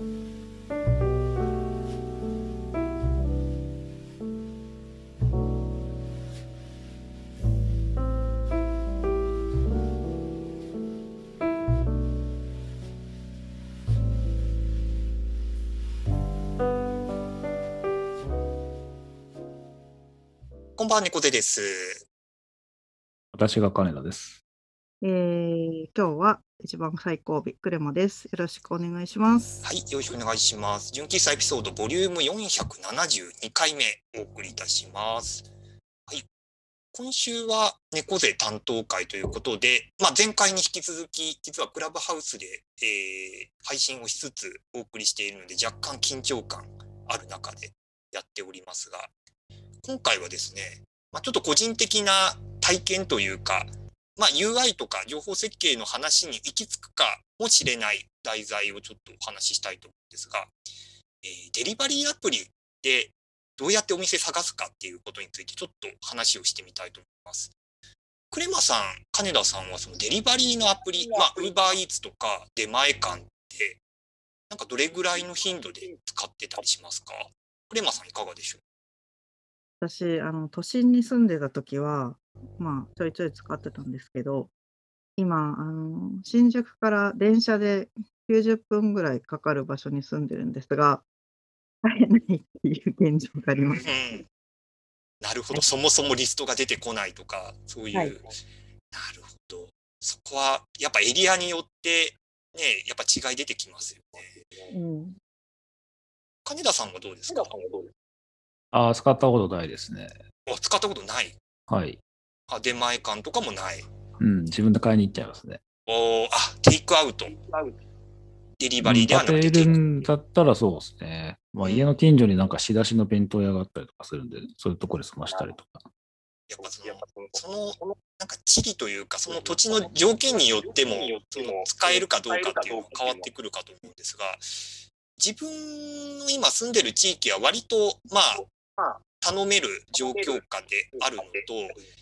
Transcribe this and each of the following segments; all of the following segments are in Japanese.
こんばんは、猫背です。私が金田です。えー、今日は一番最後尾、クレマです。よろしくお願いします。はい、よろしくお願いします。純喫茶エピソードボリューム472回目お送りいたします。はい。今週は猫背担当会ということで、まあ、前回に引き続き、実はクラブハウスで、えー配信をしつつお送りしているので、若干緊張感ある中でやっておりますが、今回はですね、まあ、ちょっと個人的な体験というか、まあ、UI とか情報設計の話に行き着くかもしれない題材をちょっとお話ししたいと思うんですが、えーデリバリーアプリでどうやってお店探すかっていうことについてちょっと話をしてみたいと思います。クレマさん、金田さんはそのデリバリーのアプリ、まあ、ウーバーイーツとか出前館って、なんかどれぐらいの頻度で使ってたりしますか？クレマさんいかがでしょう？私、あの、都心に住んでた時は、まあ、ちょいちょい使ってたんですけど、今、あの、新宿から電車で90分ぐらいかかる場所に住んでるんですが、会えないっていう現状があります。うんなるほど、そもそもリストが出てこないとか、そういう、はいなるほど。そこは、やっぱエリアによって、ね、やっぱ違い出てきますよね。うん。金田さんはどうですか？ああ、使ったことないですね。あ使ったことない。はい。あ出前館とかもない。うん、自分で買いに行っちゃいますね。おーあ、テイクアウト。デリバリーではなくて家テイク庭るんだったらそうですね。まあ、家の近所になんか仕出しの弁当屋があったりとかするんで、そういうところで済ましたりとか。やっぱその、その、なんか地理というか、その土地の条件によっても、その使えるかどうかっていうのが変わってくるかと思うんですが、自分の今住んでる地域は割と、まあ、頼める状況下であるのと、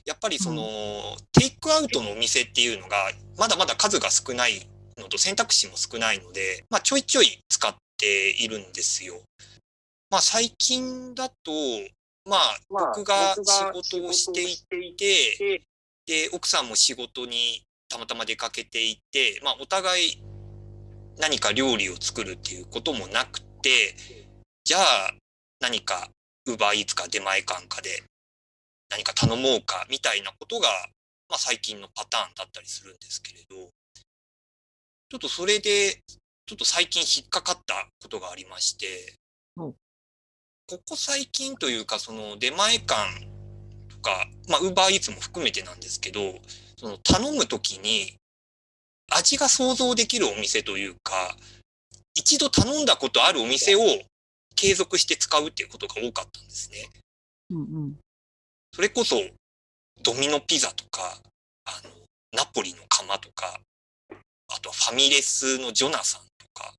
やっぱりその、テイクアウトのお店っていうのが、まだまだ数が少ないのと選択肢も少ないので、まあ、ちょいちょい使っているんですよ。まあ、最近だと、まあ、僕が仕事をしていて、で、奥さんも仕事にたまたま出かけていて、まあ、お互い何か料理を作るっていうこともなくて、じゃあ、何か、ウーバーイーツか出前館かで何か頼もうかみたいなことが、まあ、最近のパターンだったりするんですけれど、ちょっとそれで、ちょっと最近引っかかったことがありまして、おここ最近というか、その出前館とか、まあ、ウーバーイーツも含めてなんですけど、その頼むときに味が想像できるお店というか、一度頼んだことあるお店を継続して使うっていうことが多かったんですね。うんうん。それこそ、ドミノピザとか、あの、ナポリの窯とか、あとはファミレスのジョナサンとか、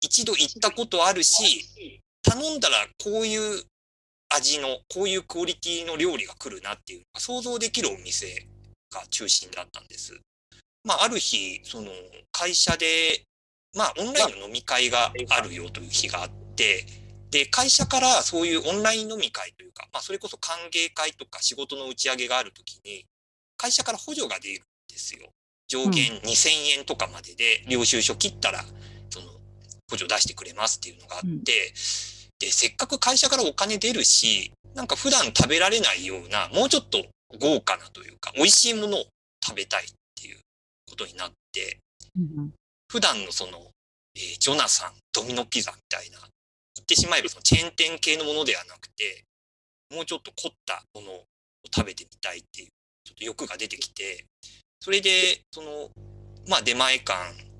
一度行ったことあるし、頼んだらこういう味の、こういうクオリティの料理が来るなっていう、想像できるお店が中心だったんです。まあ、ある日、その、会社で、まあ、オンラインの飲み会があるよという日があって、で、会社からそういうオンライン飲み会というか、まあ、それこそ歓迎会とか仕事の打ち上げがあるときに、会社から補助が出るんですよ。上限2000円とかまでで、領収書切ったら、その、補助出してくれますっていうのがあって、うん。で、せっかく会社からお金出るし、なんか普段食べられないような、もうちょっと豪華なというか、美味しいものを食べたいっていうことになって、うん普段のその、えージョナサン、ドミノピザみたいな、言ってしまえばそのチェーン店系のものではなくて、もうちょっと凝ったものを食べてみたいっていう、ちょっと欲が出てきて、それで、その、まあ出前館、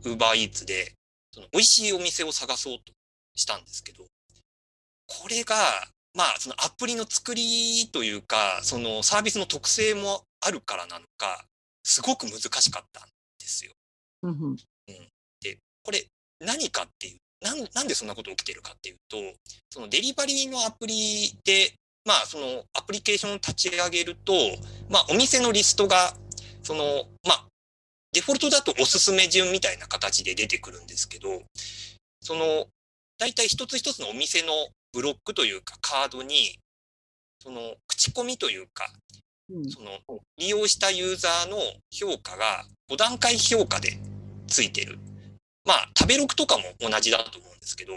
ウーバーイーツで、その美味しいお店を探そうとしたんですけど、これが、まあそのアプリの作りというか、そのサービスの特性もあるからなのか、すごく難しかったんですよ。うんうん。これ何かっていう、なんなんでそんなこと起きてるかっていうと、そのデリバリーのアプリで、まあそのアプリケーションを立ち上げると、まあお店のリストが、その、まあデフォルトだとおすすめ順みたいな形で出てくるんですけど、その、大体一つ一つのお店のブロックというかカードに、その口コミというか、うんその利用したユーザーの評価が5段階評価でついてる。まあ、食べログとかも同じだと思うんですけど、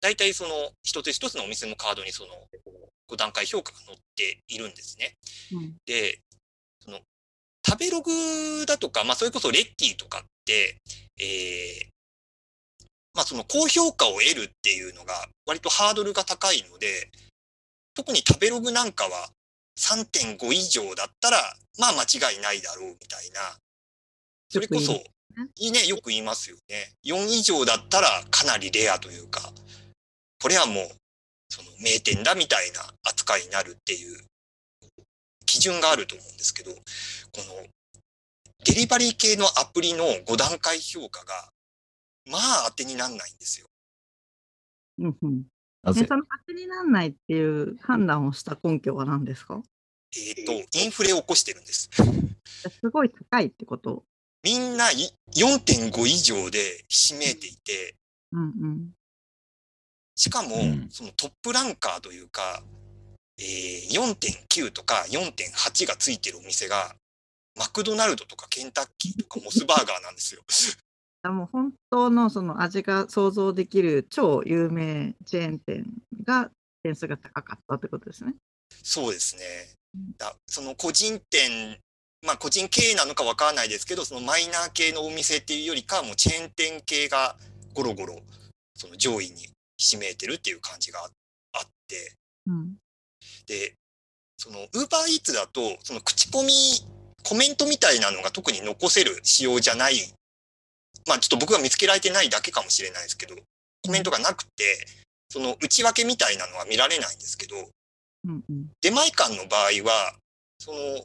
大体その一つ一つのお店のカードにその5段階評価が載っているんですね。うんで、その食べログだとか、まあ、それこそレッティとかって、えーまあ、その高評価を得るっていうのが割とハードルが高いので、特に食べログなんかは3.5以上だったら、まあ間違いないだろうみたいな。それこそよく言う、いいね、よく言いますよね。4以上だったらかなりレアというか、これはもう、その名店だみたいな扱いになるっていう基準があると思うんですけど、このデリバリー系のアプリの5段階評価が、まあ当てになんないんですよ。うんうんその当てにならないっていう判断をした根拠は何ですか？えっ、と、インフレを起こしてるんです。すごい高いってこと？みんない4.5以上でひしめいていて、うんうん。しかもうん、そのトップランカーというか、えー4.9とか4.8がついてるお店が、マクドナルドとかケンタッキーとかモスバーガーなんですよ。あもう本当のその味が想像できる超有名チェーン店が点数が高かったってことですね。そうですね。だその個人店、まあ個人経営なのかわからないですけど、そのマイナー系のお店っていうよりかはもうチェーン店系がゴロゴロ、その上位にひしめいてるっていう感じがあって、うん。で、その、ウーバーイーツだと、その口コミ、コメントみたいなのが特に残せる仕様じゃない。まあちょっと僕が見つけられてないだけかもしれないですけど、コメントがなくて、その内訳みたいなのは見られないんですけど、うんうん。出前館の場合は、その、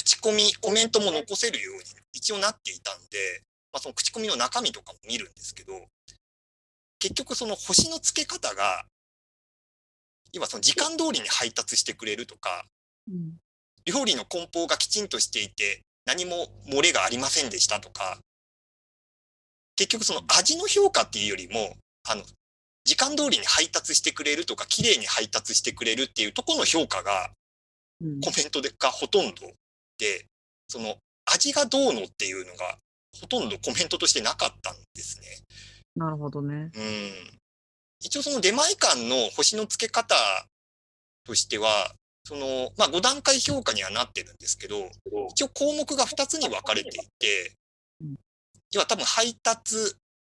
口コミ、コメントも残せるように一応なっていたんで、まあその口コミの中身とかも見るんですけど、結局その星の付け方が、要はその時間通りに配達してくれるとか、うん。料理の梱包がきちんとしていて何も漏れがありませんでしたとか結局その味の評価っていうよりもあの時間通りに配達してくれるとか綺麗に配達してくれるっていうところの評価がうん。コメントでがほとんどでその味がどうのっていうのがほとんどコメントとしてなかったんですね。なるほどね。うん一応その出前館の星の付け方としては、その、まあ5段階評価にはなってるんですけど、一応項目が2つに分かれていてうん、要は多分配達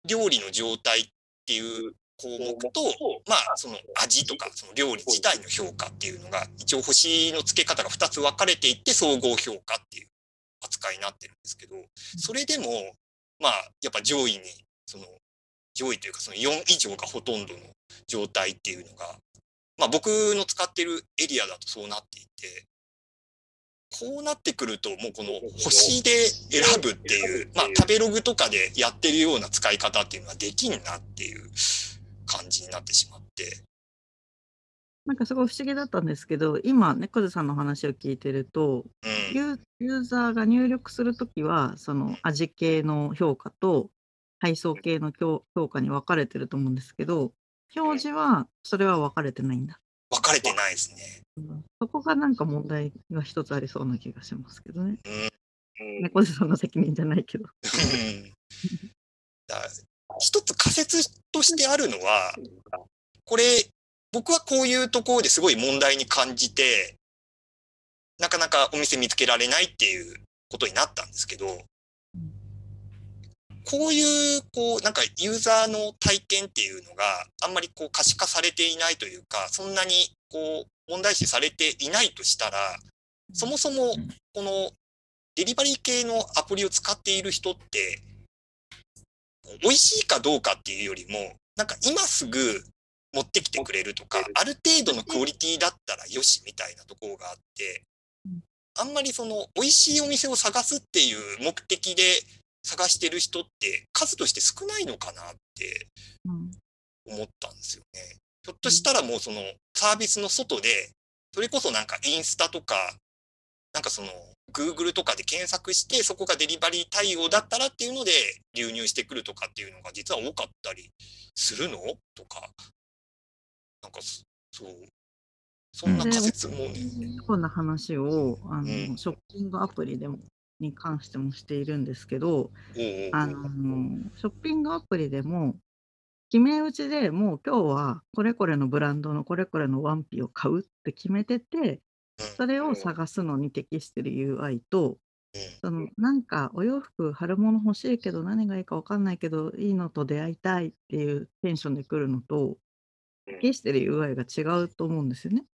料理の状態っていう項目と、まあその味とかその料理自体の評価っていうのが、一応星の付け方が2つ分かれていって総合評価っていう扱いになってるんですけど、それでも、まあやっぱ上位に、その上位というかその4以上がほとんどの状態っていうのが、まあ僕の使ってるエリアだとそうなっていて、こうなってくるともうこの星で選ぶっていう、まあ食べログとかでやってるような使い方っていうのはできんなっていう感じになってしまって、なんかすごい不思議だったんですけど、今、猫背さんの話を聞いてると、うん、ユーユーザーが入力するときは、その味系の評価と配送系の評評価に分かれてると思うんですけど、表示はそれは分かれてないんだ。分かれてないですね。うんそこがなんか問題が一つありそうな気がしますけどね。うん猫背さんの責任じゃないけど。うん だ一つ仮説としてあるのは、これ、僕はこういうところですごい問題に感じて、なかなかお店見つけられないっていうことになったんですけど、こういう、こう、なんかユーザーの体験っていうのがあんまりこう可視化されていないというか、そんなにこう問題視されていないとしたら、そもそもこのデリバリー系のアプリを使っている人って、美味しいかどうかっていうよりも、なんか今すぐ持ってきてくれるとか、ある程度のクオリティだったらよしみたいなところがあってうん、あんまりその美味しいお店を探すっていう目的で探してる人って数として少ないのかなってうん。思ったんですよね。ひょっとしたらもうそのサービスの外で、それこそなんかインスタとか、なんかその Google とかで検索してそこがデリバリー対応だったらっていうので流入してくるとかっていうのが実は多かったりするの？とか。なんかそう。そんな仮説もね。こんな話をあの、うん。ショッピングアプリでもに関してもしているんですけど、あのショッピングアプリでも決め打ちでもう今日はこれこれのブランドのこれこれのワンピを買うって決めててそれを探すのに適してる UI とそのなんかお洋服春物欲しいけど何がいいか分かんないけどいいのと出会いたいっていうテンションで来るのと適してる UI が違うと思うんですよね。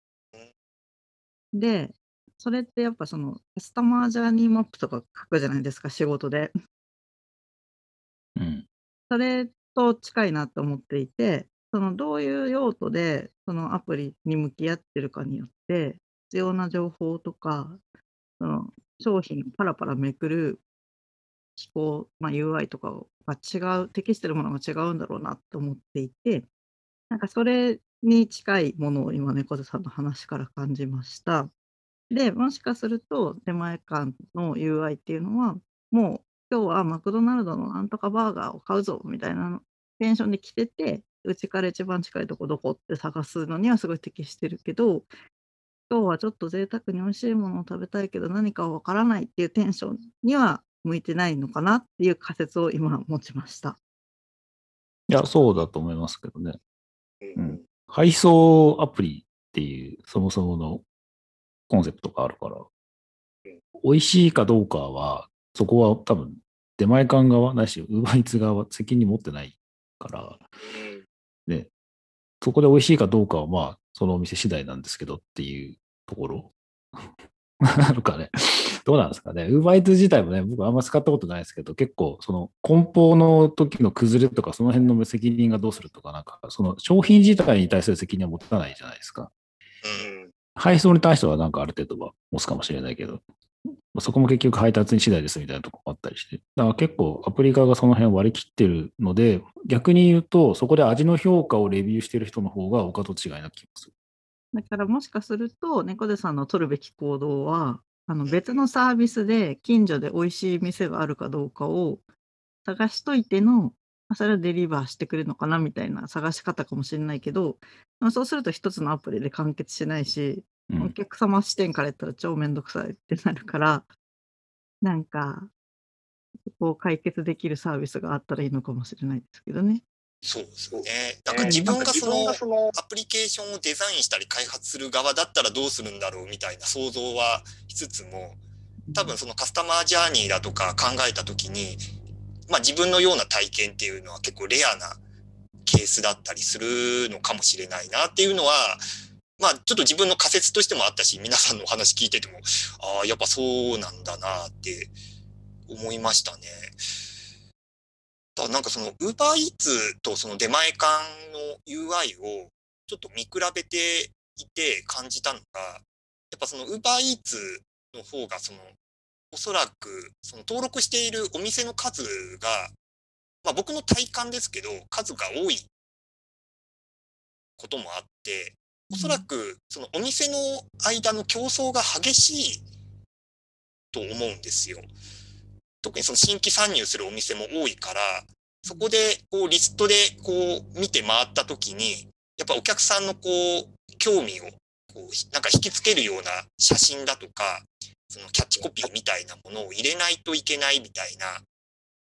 でそれってやっぱそのカスタマージャーニーマップとか書くじゃないですか仕事で。うん。それと近いなと思っていて、そのどういう用途でそのアプリに向き合ってるかによって、必要な情報とか、その商品パラパラめくる機構、まあ、UI とかが違う、適してるものが違うんだろうなと思っていて、なんかそれに近いものを今、猫背さんの話から感じました。で、もしかすると、出前館の UI っていうのは、もう今日はマクドナルドのなんとかバーガーを買うぞみたいなテンションで来てて、うちから一番近いとこどこって探すのにはすごい適してるけど、今日はちょっと贅沢に美味しいものを食べたいけど何かわからないっていうテンションには向いてないのかなっていう仮説を今持ちました。いや、そうだと思いますけどね。ううんん。配送アプリっていうそもそものコンセプトがあるから、美味しいかどうかは、そこは多分出前館側ないし、ウーバーイーツ側は責任持ってないから、ね、そこで美味しいかどうかはまあ、そのお店次第なんですけどっていうところ。なるかね。どうなんですかね。ウーバーイーツ自体もね、僕あんま使ったことないですけど、結構その梱包の時の崩れとか、その辺の責任がどうするとか、なんか、その商品自体に対する責任は持たないじゃないですか。うん配送に対してはなんかある程度は持つかもしれないけど、まあそこも結局配達に次第ですみたいなとこもあったりして。だから結構アプリ側がその辺割り切ってるので、逆に言うと、そこで味の評価をレビューしてる人の方が他と違いな気がする。だからもしかすると、猫背さんの取るべき行動は、あの別のサービスで近所で美味しい店があるかどうかを探しといての、それをデリバーしてくれるのかなみたいな探し方かもしれないけど、そうすると一つのアプリで完結しないし、うんお客様視点から言ったら超めんどくさいってなるから、なんか、そこを解決できるサービスがあったらいいのかもしれないですけどね。そうですよね。なんか自分がそのアプリケーションをデザインしたり開発する側だったらどうするんだろうみたいな想像はしつつも、多分そのカスタマージャーニーだとか考えた時に、まあ自分のような体験っていうのは結構レアなケースだったりするのかもしれないなっていうのは、まあちょっと自分の仮説としてもあったし、皆さんのお話聞いてても、ああ、やっぱそうなんだなって思いましたね。だなんかその UberEats とその出前館の UI をちょっと見比べていて感じたのが、やっぱその UberEats の方がそのおそらくその登録しているお店の数が、まあ僕の体感ですけど、数が多いこともあって、おそらくそのお店の間の競争が激しいと思うんですよ。特にその新規参入するお店も多いから、そこでこうリストでこう見て回った時に、やっぱお客さんのこう興味をこうなんか引きつけるような写真だとか、そのキャッチコピーみたいなものを入れないといけないみたいな、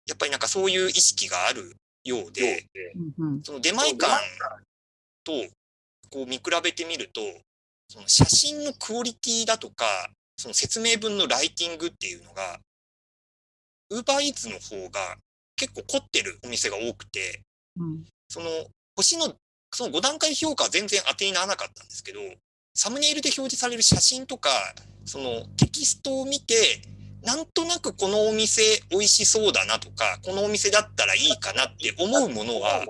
やっぱりなんかそういう意識があるようで、その出前館とこう見比べてみると、その写真のクオリティだとか、その説明文のライティングっていうのが、ウーバーイーツの方が結構凝ってるお店が多くて、うん。その星のその5段階評価は全然当てにならなかったんですけど、サムネイルで表示される写真とか、そのテキストを見て、なんとなくこのお店美味しそうだなとか、このお店だったらいいかなって思うものは、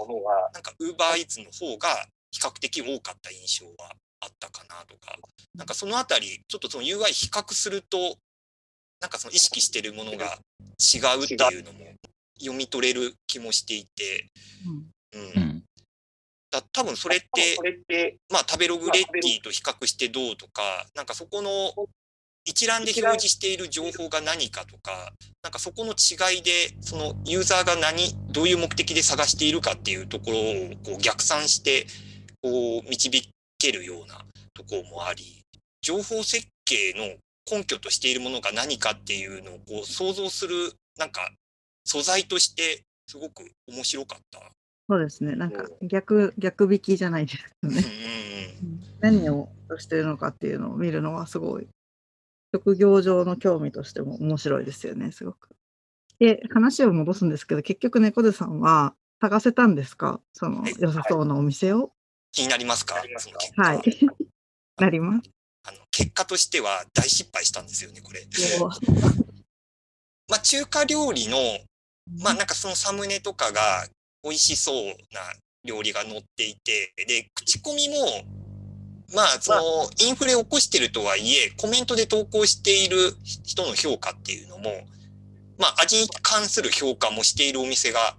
なんか UberEats の方が比較的多かった印象はあったかなとか、なんかそのあたり、ちょっとその UI 比較すると、なんかその意識してるものが違うっていうのも読み取れる気もしていて、うんうんう。ん。だ多分それって、まあ食べログレッティと比較してどうとか、なんかそこの一覧で表示している情報が何かとか、なんかそこの違いで、そのユーザーが何、どういう目的で探しているかっていうところをこう逆算して、こう導けるようなところもあり、情報設計の根拠としているものが何かっていうのをこう想像する、なんか素材としてすごく面白かった。そうですね。なんか逆、逆引きじゃないですよね。何をしてるのかっていうのを見るのはすごい職業上の興味としても面白いですよね、すごく。で、話を戻すんですけど、結局猫背さんは探せたんですか？その良さそうなお店を？気になりますか？はい。なります。あの結果としては大失敗したんですよね、これ。まあ、中華料理の、まあ、なんかそのサムネとかが美味しそうな料理が載っていて、で、口コミもまあ、その、インフレを起こしてるとはいえ、コメントで投稿している人の評価っていうのも、まあ、味に関する評価もしているお店が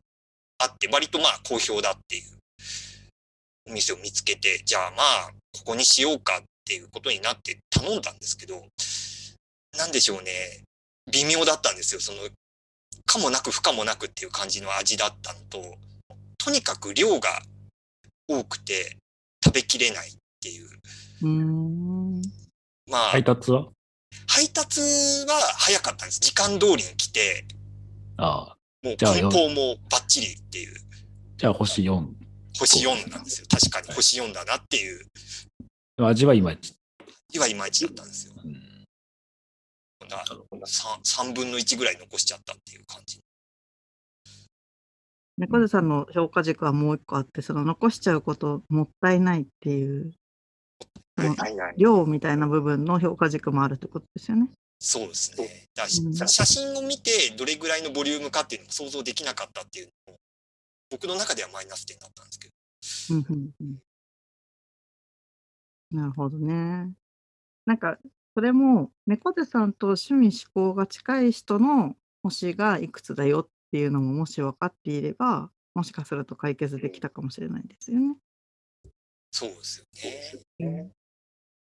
あって、割とまあ、好評だっていう。お店を見つけて、じゃあまあ、ここにしようかっていうことになって頼んだんですけど、なんでしょうね、微妙だったんですよ。その、かもなく不可もなくっていう感じの味だったのと、とにかく量が多くて食べきれないっていう。うんまあ、配達は？配達は早かったんです。時間通りに来て、ああ。もう梱包もバッチリっていう。じゃあ星4。星4なんですよ。確かに星4だなっていう。味はいまいち。味はいまいちだったんですよ。うん、3, 3分の1ぐらい残しちゃったっていう感じ。猫背さんの評価軸はもう一個あって、その残しちゃうこともったいないっていう量みたいな部分の評価軸もあるってことですよね。そうですね。だうん、写真を見てどれぐらいのボリュームかっていうのも想像できなかったっていうのも僕の中ではマイナス点だったんですけど。うんうんうん、なるほどね。なんかそれも猫背さんと趣味思考が近い人の星がいくつだよっていうのももし分かっていればもしかすると解決できたかもしれないですよね。そうですよね。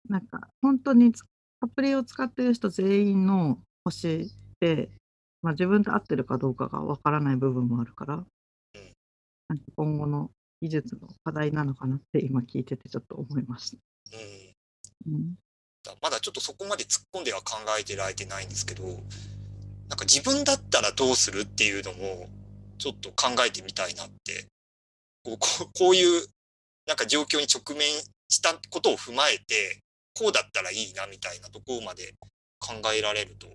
なんか、本当にアプリを使ってる人全員の星で、まあ、自分と合ってるかどうかがわからない部分もあるから、なんか今後の技術の課題なのかなって今聞いててちょっと思いました。うん、うん、まだちょっとそこまで突っ込んでは考えてられてないんですけど、なんか自分だったらどうするっていうのもちょっと考えてみたいなってこうこういうなんか状況に直面したことを踏まえてこうだったらいいなみたいなところまで考えられると。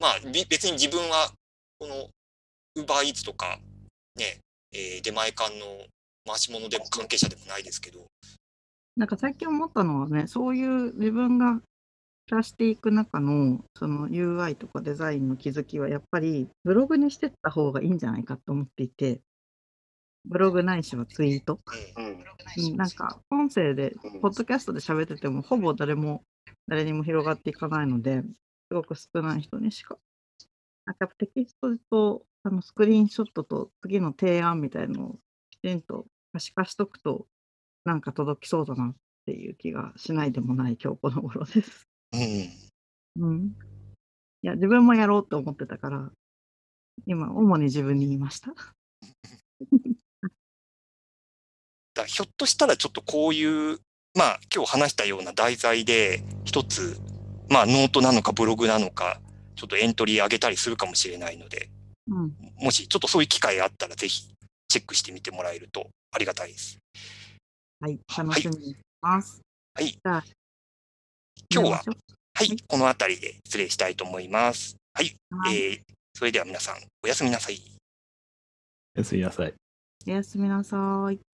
まあ別に自分はこのウーバーイーツとかね、えー、出前館の回し物でも関係者でもないですけどなんか最近思ったのはねそういう自分が暮らしていく中のその UI とかデザインの気づきはやっぱりブログにしてった方がいいんじゃないかと思っていてブログないしはツイート。うん、なんか、音声で、ポッドキャストで喋ってても、ほぼ誰も、誰にも広がっていかないので、すごく少ない人にしか。なんかテキストとあのスクリーンショットと次の提案みたいのをきちんと可視化しとくと、なんか届きそうだなっていう気がしないでもない今日この頃です。うん。うん。いや、自分もやろうと思ってたから、今、主に自分に言いました。だひょっとしたらちょっとこういう、まあ今日話したような題材で一つ、まあノートなのかブログなのか、ちょっとエントリー上げたりするかもしれないので、うん、もしちょっとそういう機会があったらぜひチェックしてみてもらえるとありがたいです。はい、楽しみにします。はい。はい、今日は、はい、この辺りで失礼したいと思います。はい。はい、えー、それでは皆さん、おやすみなさい。おやすみなさい。おやすみなさい。